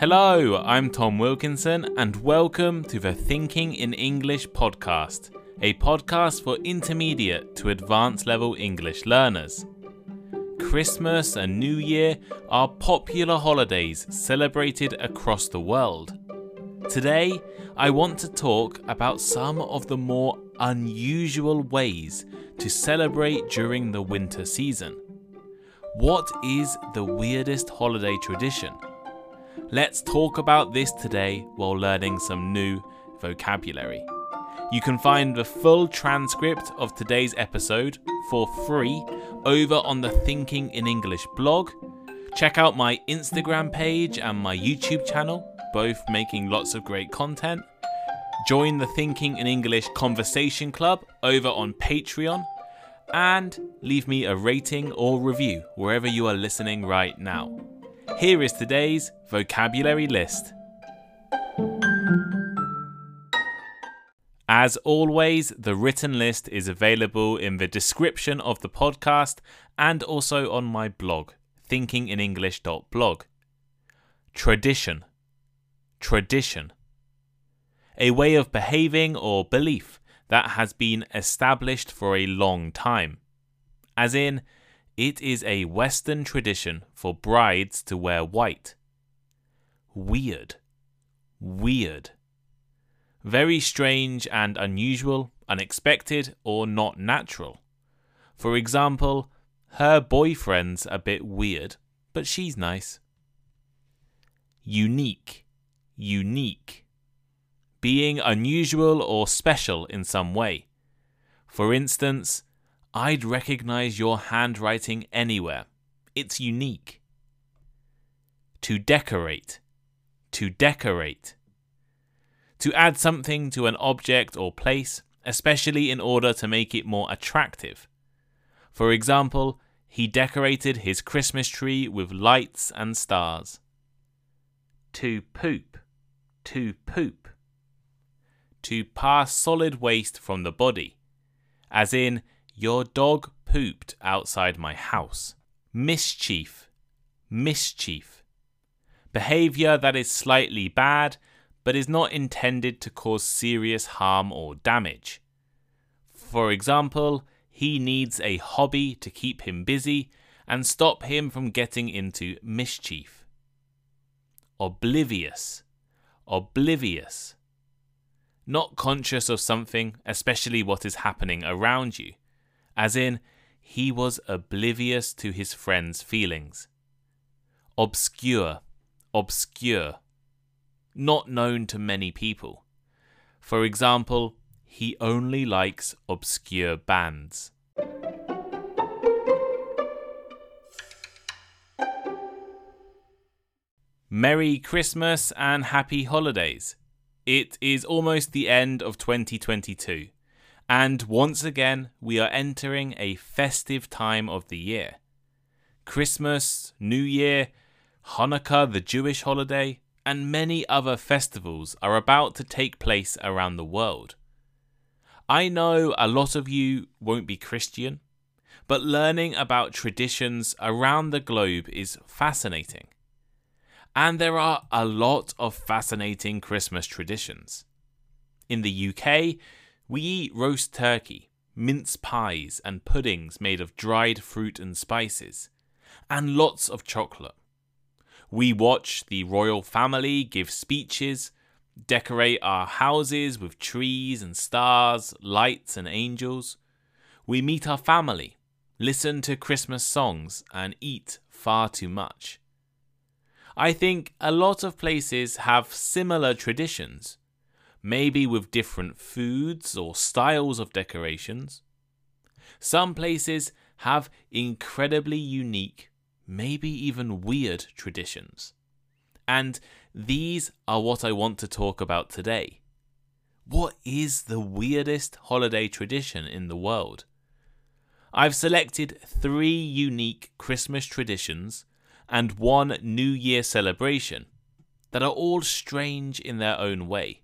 Hello, I'm Tom Wilkinson, and welcome to the Thinking in English podcast, a podcast for intermediate to advanced level English learners. Christmas and New Year are popular holidays celebrated across the world. Today, I want to talk about some of the more unusual ways to celebrate during the winter season. What is the weirdest holiday tradition? Let's talk about this today while learning some new vocabulary. You can find the full transcript of today's episode for free over on the Thinking in English blog. Check out my Instagram page and my YouTube channel, both making lots of great content. Join the Thinking in English Conversation Club over on Patreon. And leave me a rating or review wherever you are listening right now. Here is today's vocabulary list. As always, the written list is available in the description of the podcast and also on my blog, thinkinginenglish.blog. Tradition. Tradition. A way of behaving or belief that has been established for a long time. As in, it is a Western tradition for brides to wear white. Weird. Weird. Very strange and unusual, unexpected, or not natural. For example, her boyfriend's a bit weird, but she's nice. Unique. Unique. Being unusual or special in some way. For instance, I'd recognize your handwriting anywhere. It's unique. To decorate. To decorate. To add something to an object or place, especially in order to make it more attractive. For example, he decorated his Christmas tree with lights and stars. To poop. To poop. To pass solid waste from the body. As in, your dog pooped outside my house. Mischief. Mischief. Behavior that is slightly bad, but is not intended to cause serious harm or damage. For example, he needs a hobby to keep him busy and stop him from getting into mischief. Oblivious. Oblivious. Not conscious of something, especially what is happening around you as in, he was oblivious to his friend's feelings. Obscure, obscure, not known to many people. For example, he only likes obscure bands. Merry Christmas and Happy Holidays. It is almost the end of 2022. And once again, we are entering a festive time of the year. Christmas, New Year, Hanukkah, the Jewish holiday, and many other festivals are about to take place around the world. I know a lot of you won't be Christian, but learning about traditions around the globe is fascinating. And there are a lot of fascinating Christmas traditions. In the UK, we eat roast turkey, mince pies, and puddings made of dried fruit and spices, and lots of chocolate. We watch the royal family give speeches, decorate our houses with trees and stars, lights and angels. We meet our family, listen to Christmas songs, and eat far too much. I think a lot of places have similar traditions maybe with different foods or styles of decorations. Some places have incredibly unique, maybe even weird traditions. And these are what I want to talk about today. What is the weirdest holiday tradition in the world? I've selected three unique Christmas traditions and one New Year celebration that are all strange in their own way.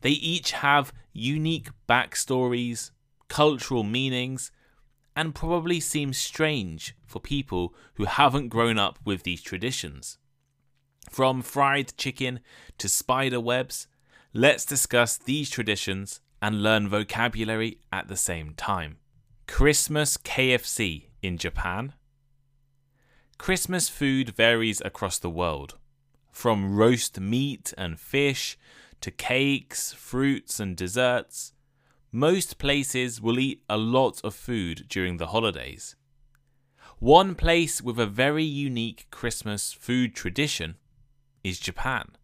They each have unique backstories, cultural meanings, and probably seem strange for people who haven't grown up with these traditions. From fried chicken to spider webs, let's discuss these traditions and learn vocabulary at the same time. Christmas KFC in Japan. Christmas food varies across the world, from roast meat and fish to cakes, fruits, and desserts. Most places will eat a lot of food during the holidays. One place with a very unique Christmas food tradition is Japan.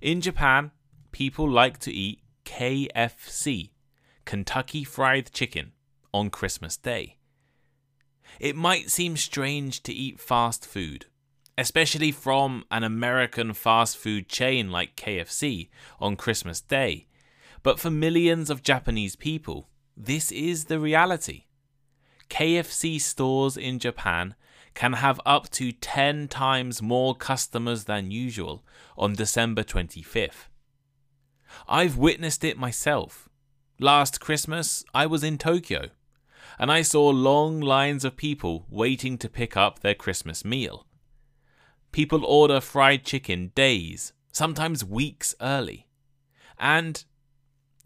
In Japan, people like to eat KFC, Kentucky Fried Chicken, on Christmas Day. It might seem strange to eat fast food, especially from an American fast food chain like KFC on Christmas Day, but for millions of Japanese people, this is the reality. KFC stores in Japan can have up to 10 times more customers than usual on December 25th. I've witnessed it myself. Last Christmas, I was in Tokyo, and I saw long lines of people waiting to pick up their Christmas meal. People order fried chicken days, sometimes weeks early, and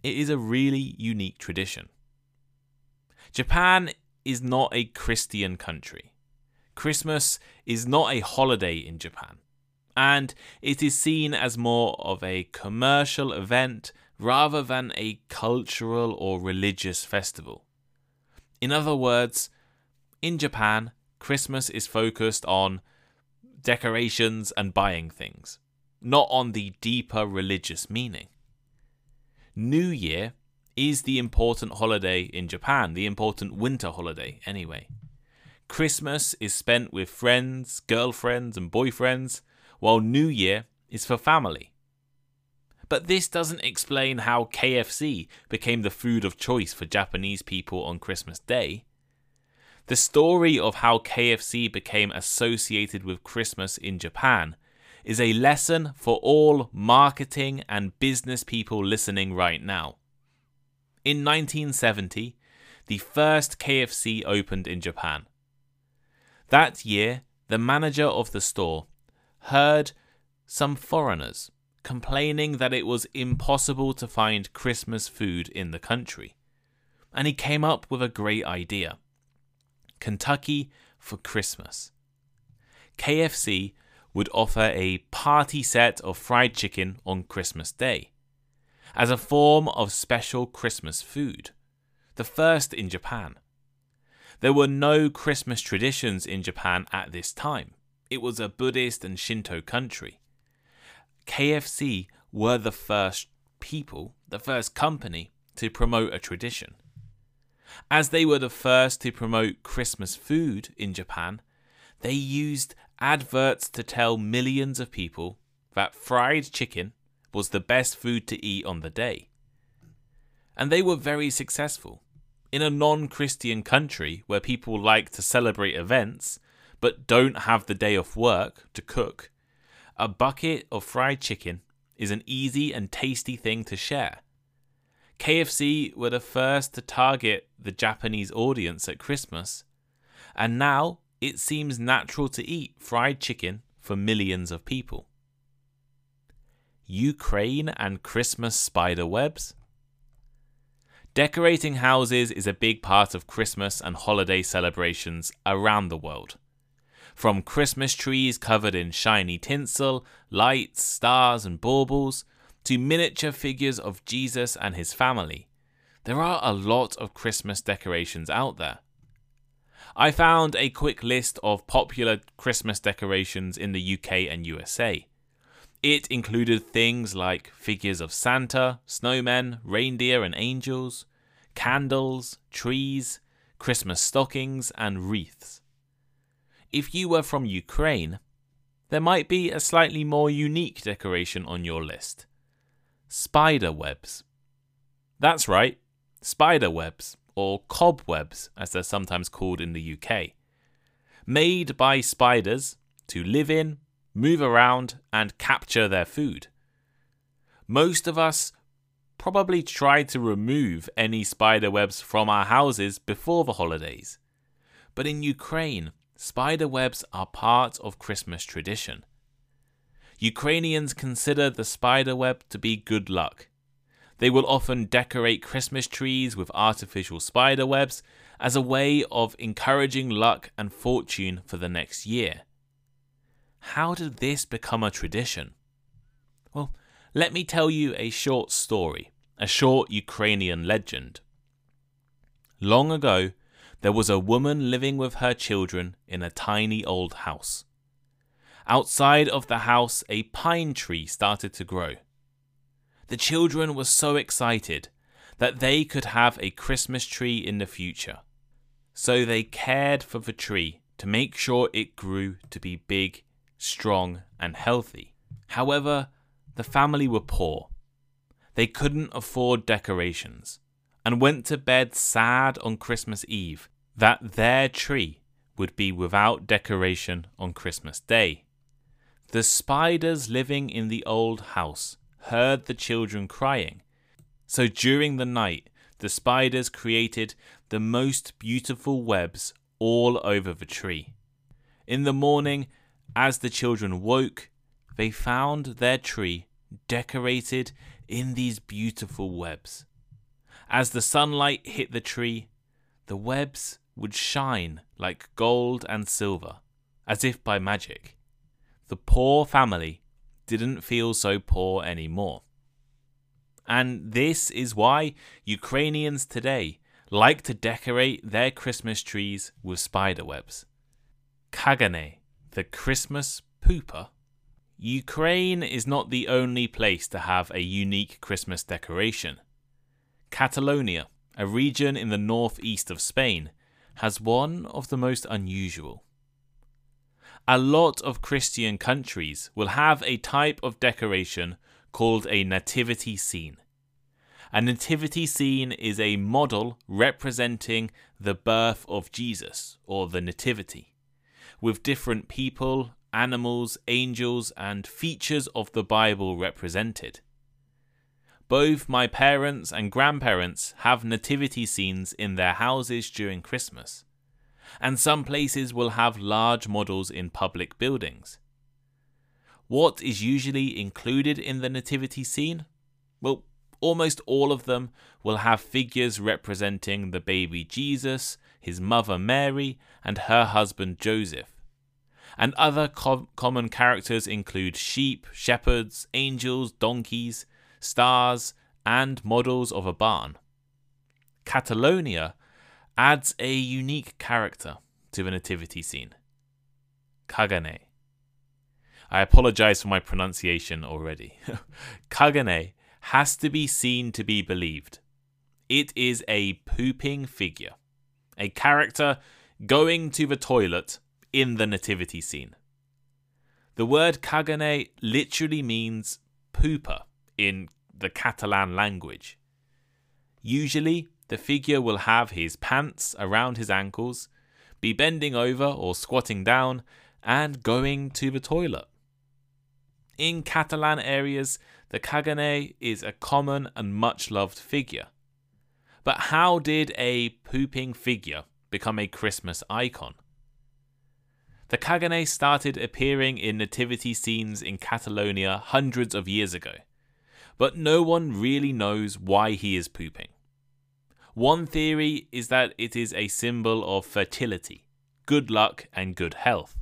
it is a really unique tradition. Japan is not a Christian country. Christmas is not a holiday in Japan and it is seen as more of a commercial event rather than a cultural or religious festival. In other words, in Japan, Christmas is focused on decorations and buying things, not on the deeper religious meaning. New Year is the important holiday in Japan, the important winter holiday, anyway. Christmas is spent with friends, girlfriends, and boyfriends, while New Year is for family. But this doesn't explain how KFC became the food of choice for Japanese people on Christmas Day. The story of how KFC became associated with Christmas in Japan is a lesson for all marketing and business people listening right now. In 1970, the first KFC opened in Japan. That year, the manager of the store heard some foreigners complaining that it was impossible to find Christmas food in the country. And he came up with a great idea Kentucky for Christmas. KFC would offer a party set of fried chicken on Christmas Day as a form of special Christmas food, the first in Japan. There were no Christmas traditions in Japan at this time. It was a Buddhist and Shinto country. KFC were the first people, the first company to promote a tradition. As they were the first to promote Christmas food in Japan, they used adverts to tell millions of people that fried chicken was the best food to eat on the day. And they were very successful. In a non Christian country where people like to celebrate events, but don't have the day off work to cook, a bucket of fried chicken is an easy and tasty thing to share. KFC were the first to target the Japanese audience at Christmas, and now it seems natural to eat fried chicken for millions of people. Ukraine and Christmas spider webs? Decorating houses is a big part of Christmas and holiday celebrations around the world. From Christmas trees covered in shiny tinsel, lights, stars, and baubles, to miniature figures of Jesus and his family, there are a lot of Christmas decorations out there. I found a quick list of popular Christmas decorations in the UK and USA. It included things like figures of Santa, snowmen, reindeer, and angels, candles, trees, Christmas stockings, and wreaths if you were from Ukraine, there might be a slightly more unique decoration on your list spider webs. That's right, spider webs, or cobwebs as they're sometimes called in the UK. Made by spiders to live in, move around, and capture their food. Most of us probably tried to remove any spider webs from our houses before the holidays. But in Ukraine, Spider webs are part of Christmas tradition. Ukrainians consider the spider web to be good luck. They will often decorate Christmas trees with artificial spider webs as a way of encouraging luck and fortune for the next year. How did this become a tradition? Well, let me tell you a short story, a short Ukrainian legend. Long ago, there was a woman living with her children in a tiny old house. Outside of the house, a pine tree started to grow. The children were so excited that they could have a Christmas tree in the future. So they cared for the tree to make sure it grew to be big, strong, and healthy. However, the family were poor. They couldn't afford decorations and went to bed sad on Christmas Eve that their tree would be without decoration on Christmas Day. The spiders living in the old house heard the children crying. So during the night, the spiders created the most beautiful webs all over the tree. In the morning, as the children woke, they found their tree decorated in these beautiful webs. As the sunlight hit the tree, the webs would shine like gold and silver, as if by magic. The poor family didn't feel so poor anymore. And this is why Ukrainians today like to decorate their Christmas trees with spider webs. Caganer, the Christmas pooper. Ukraine is not the only place to have a unique Christmas decoration. Catalonia, a region in the northeast of Spain, has one of the most unusual. A lot of Christian countries will have a type of decoration called a nativity scene. A nativity scene is a model representing the birth of Jesus, or the nativity, with different people, animals, angels, and features of the Bible represented. Both my parents and grandparents have nativity scenes in their houses during Christmas, and some places will have large models in public buildings. What is usually included in the nativity scene? Well, almost all of them will have figures representing the baby Jesus, his mother Mary, and her husband Joseph. And other com- common characters include sheep, shepherds, angels, donkeys, stars, and models of a barn. Catalonia adds a unique character to the nativity scene. Caganer. I apologize for my pronunciation already. Caganer has to be seen to be believed. It is a pooping figure, a character going to the toilet in the nativity scene. The word Caganer literally means pooper in the Catalan language. Usually, the figure will have his pants around his ankles, be bending over or squatting down, and going to the toilet. In Catalan areas, the Caganer is a common and much loved figure. But how did a pooping figure become a Christmas icon? The Caganer started appearing in nativity scenes in Catalonia hundreds of years ago but no one really knows why he is pooping. One theory is that it is a symbol of fertility, good luck, and good health.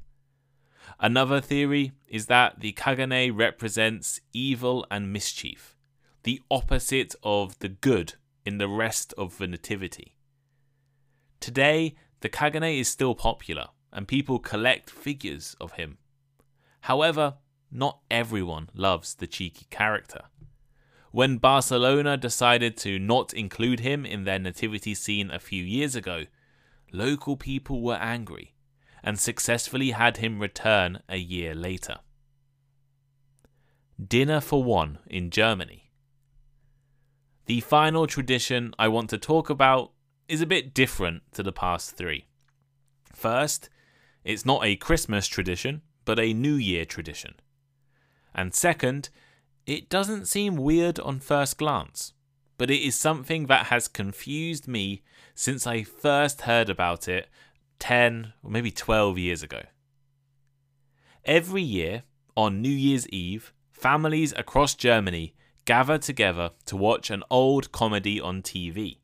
Another theory is that the Caganer represents evil and mischief, the opposite of the good in the rest of the Nativity. Today, the Caganer is still popular and people collect figures of him. However, not everyone loves the cheeky character. When Barcelona decided to not include him in their nativity scene a few years ago, local people were angry and successfully had him return a year later. Dinner for One in Germany. The final tradition I want to talk about is a bit different to the past three. First, it's not a Christmas tradition, but a New Year tradition. And second, it doesn't seem weird on first glance, but it is something that has confused me since I first heard about it 10 or maybe 12 years ago. Every year, on New Year's Eve, families across Germany gather together to watch an old comedy on TV.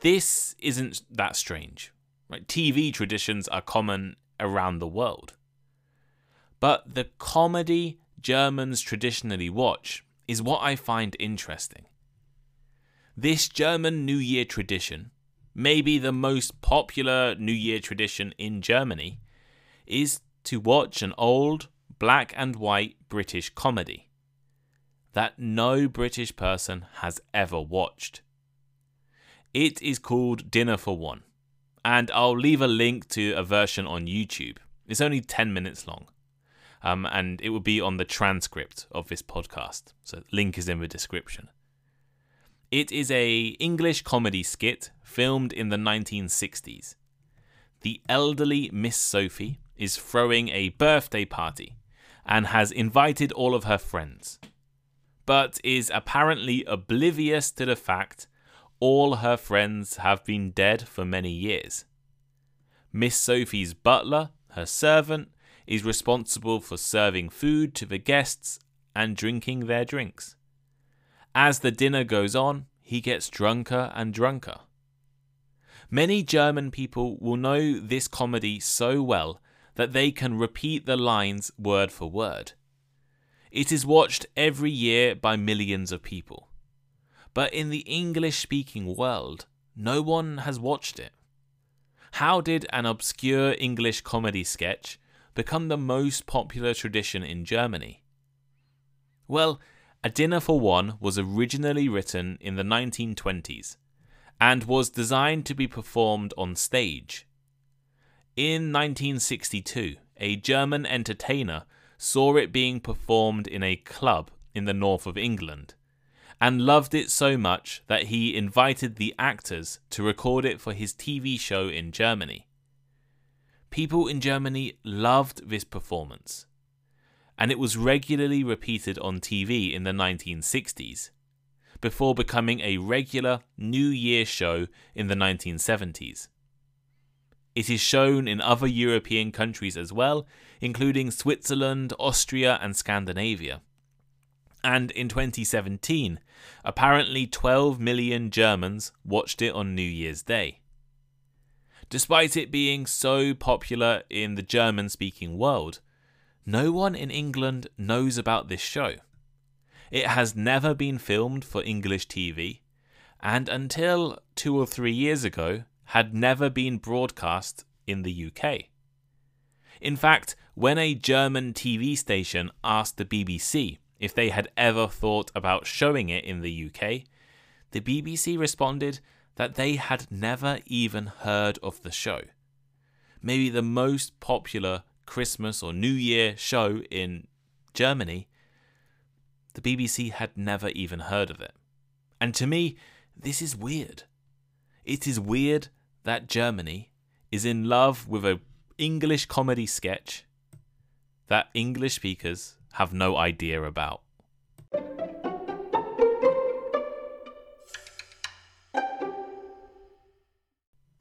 This isn't that strange. Right? TV traditions are common around the world. But the comedy Germans traditionally watch is what I find interesting. This German New Year tradition, maybe the most popular New Year tradition in Germany, is to watch an old black and white British comedy that no British person has ever watched. It is called Dinner for One, and I'll leave a link to a version on YouTube. It's only 10 minutes long. Um, and it will be on the transcript of this podcast. So link is in the description. It is a English comedy skit filmed in the 1960s. The elderly Miss Sophie is throwing a birthday party and has invited all of her friends, but is apparently oblivious to the fact all her friends have been dead for many years. Miss Sophie's butler, her servant, is responsible for serving food to the guests and drinking their drinks. As the dinner goes on, he gets drunker and drunker. Many German people will know this comedy so well that they can repeat the lines word for word. It is watched every year by millions of people. But in the English speaking world, no one has watched it. How did an obscure English comedy sketch become the most popular tradition in Germany? Well, A Dinner for One was originally written in the 1920s and was designed to be performed on stage. In 1962, a German entertainer saw it being performed in a club in the north of England and loved it so much that he invited the actors to record it for his TV show in Germany. People in Germany loved this performance, and it was regularly repeated on TV in the 1960s, before becoming a regular New Year show in the 1970s. It is shown in other European countries as well, including Switzerland, Austria, and Scandinavia. And in 2017, apparently 12 million Germans watched it on New Year's Day. Despite it being so popular in the German speaking world, no one in England knows about this show. It has never been filmed for English TV, and until two or three years ago, had never been broadcast in the UK. In fact, when a German TV station asked the BBC if they had ever thought about showing it in the UK, the BBC responded that they had never even heard of the show. Maybe the most popular Christmas or New Year show in Germany, the BBC had never even heard of it. And to me, this is weird. It is weird that Germany is in love with a English comedy sketch that English speakers have no idea about.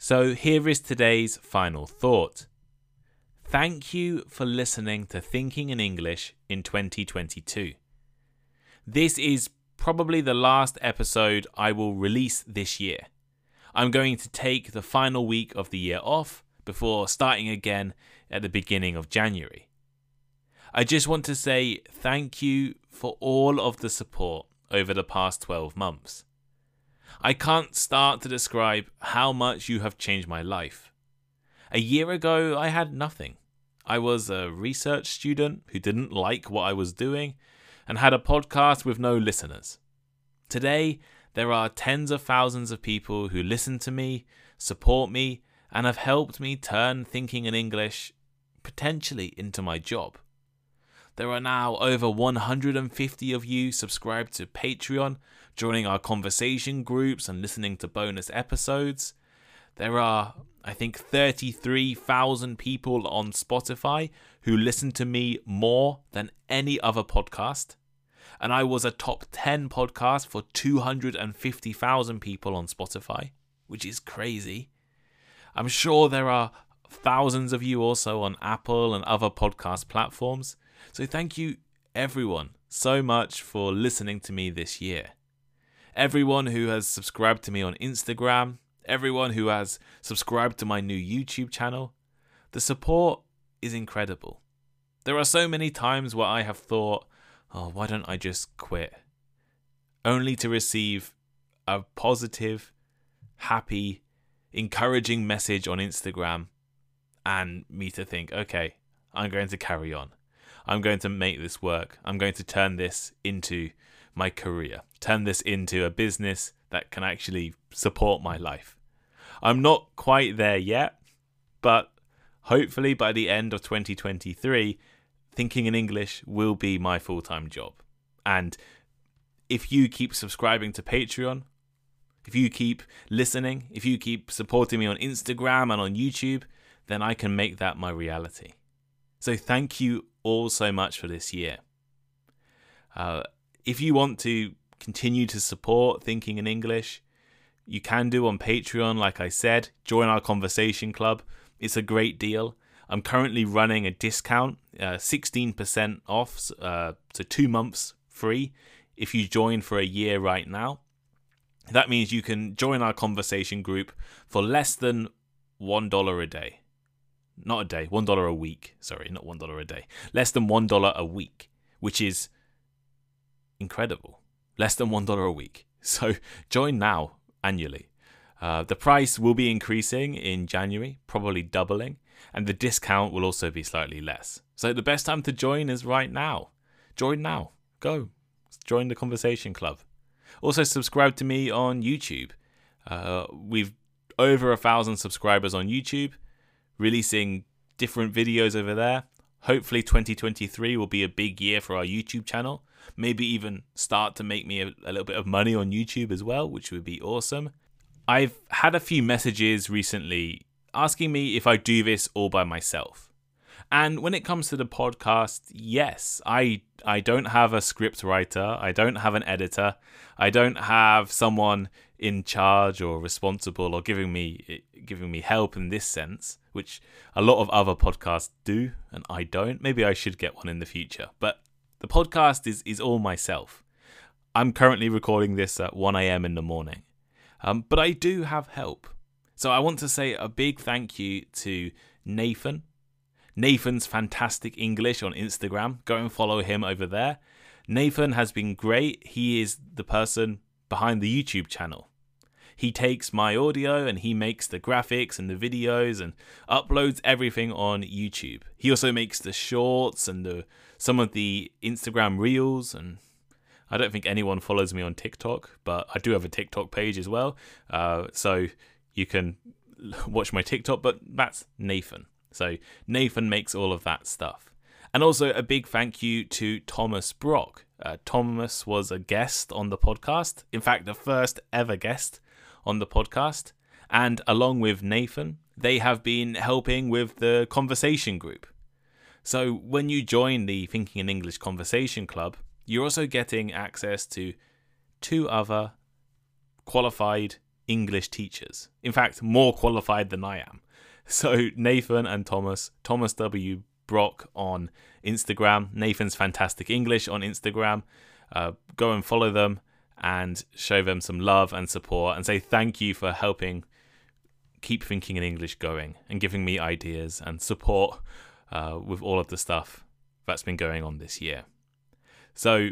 So here is today's final thought. Thank you for listening to Thinking in English in 2022. This is probably the last episode I will release this year. I'm going to take the final week of the year off before starting again at the beginning of January. I just want to say thank you for all of the support over the past 12 months. I can't start to describe how much you have changed my life. A year ago, I had nothing. I was a research student who didn't like what I was doing and had a podcast with no listeners. Today, there are tens of thousands of people who listen to me, support me, and have helped me turn thinking in English potentially into my job. There are now over 150 of you subscribed to Patreon, joining our conversation groups and listening to bonus episodes. There are, I think, 33,000 people on Spotify who listen to me more than any other podcast. And I was a top 10 podcast for 250,000 people on Spotify, which is crazy. I'm sure there are thousands of you also on Apple and other podcast platforms So thank you, everyone, so much for listening to me this year. Everyone who has subscribed to me on Instagram, everyone who has subscribed to my new YouTube channel, the support is incredible. There are so many times where I have thought, oh, why don't I just quit? Only to receive a positive, happy, encouraging message on Instagram and me to think, okay, I'm going to carry on. I'm going to make this work. I'm going to turn this into my career, turn this into a business that can actually support my life. I'm not quite there yet, but hopefully by the end of 2023, thinking in English will be my full time job. And if you keep subscribing to Patreon, if you keep listening, if you keep supporting me on Instagram and on YouTube, then I can make that my reality. So thank you all so much for this year. Uh, if you want to continue to support Thinking in English, you can do on Patreon, like I said. Join our conversation club. It's a great deal. I'm currently running a discount, uh, 16% off, uh, so two months free if you join for a year right now. That means you can join our conversation group for less than $1 a day. Not a day, $1 a week. Sorry, not $1 a day. Less than $1 a week, which is incredible. Less than $1 a week. So join now annually. Uh, the price will be increasing in January, probably doubling, and the discount will also be slightly less. So the best time to join is right now. Join now. Go. Join the conversation club. Also, subscribe to me on YouTube. Uh, we've over a thousand subscribers on YouTube, releasing different videos over there. Hopefully, 2023 will be a big year for our YouTube channel. Maybe even start to make me a, a little bit of money on YouTube as well, which would be awesome. I've had a few messages recently asking me if I do this all by myself. And when it comes to the podcast, yes, I I don't have a script writer, I don't have an editor, I don't have someone in charge or responsible or giving me giving me help in this sense, which a lot of other podcasts do and I don't. Maybe I should get one in the future. But the podcast is is all myself. I'm currently recording this at 1 a.m. in the morning. Um, but I do have help. So I want to say a big thank you to Nathan Nathan's Fantastic English on Instagram. Go and follow him over there. Nathan has been great. He is the person behind the YouTube channel. He takes my audio and he makes the graphics and the videos and uploads everything on YouTube. He also makes the shorts and the some of the Instagram reels and I don't think anyone follows me on TikTok, but I do have a TikTok page as well. Uh, so you can watch my TikTok, but that's Nathan. So Nathan makes all of that stuff. And also a big thank you to Thomas Brock. Uh, Thomas was a guest on the podcast, in fact, the first ever guest on the podcast. And along with Nathan, they have been helping with the conversation group. So when you join the Thinking in English Conversation Club, you're also getting access to two other qualified English teachers. In fact, more qualified than I am. So Nathan and Thomas, Thomas W. Brock on Instagram, Nathan's Fantastic English on Instagram. Uh, go and follow them and show them some love and support and say thank you for helping keep thinking in English going and giving me ideas and support uh, with all of the stuff that's been going on this year. So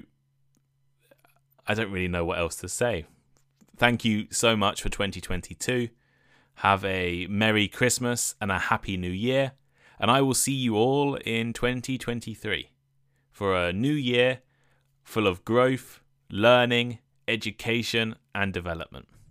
I don't really know what else to say. Thank you so much for 2022. Have a Merry Christmas and a Happy New Year. And I will see you all in 2023 for a new year full of growth, learning, education, and development.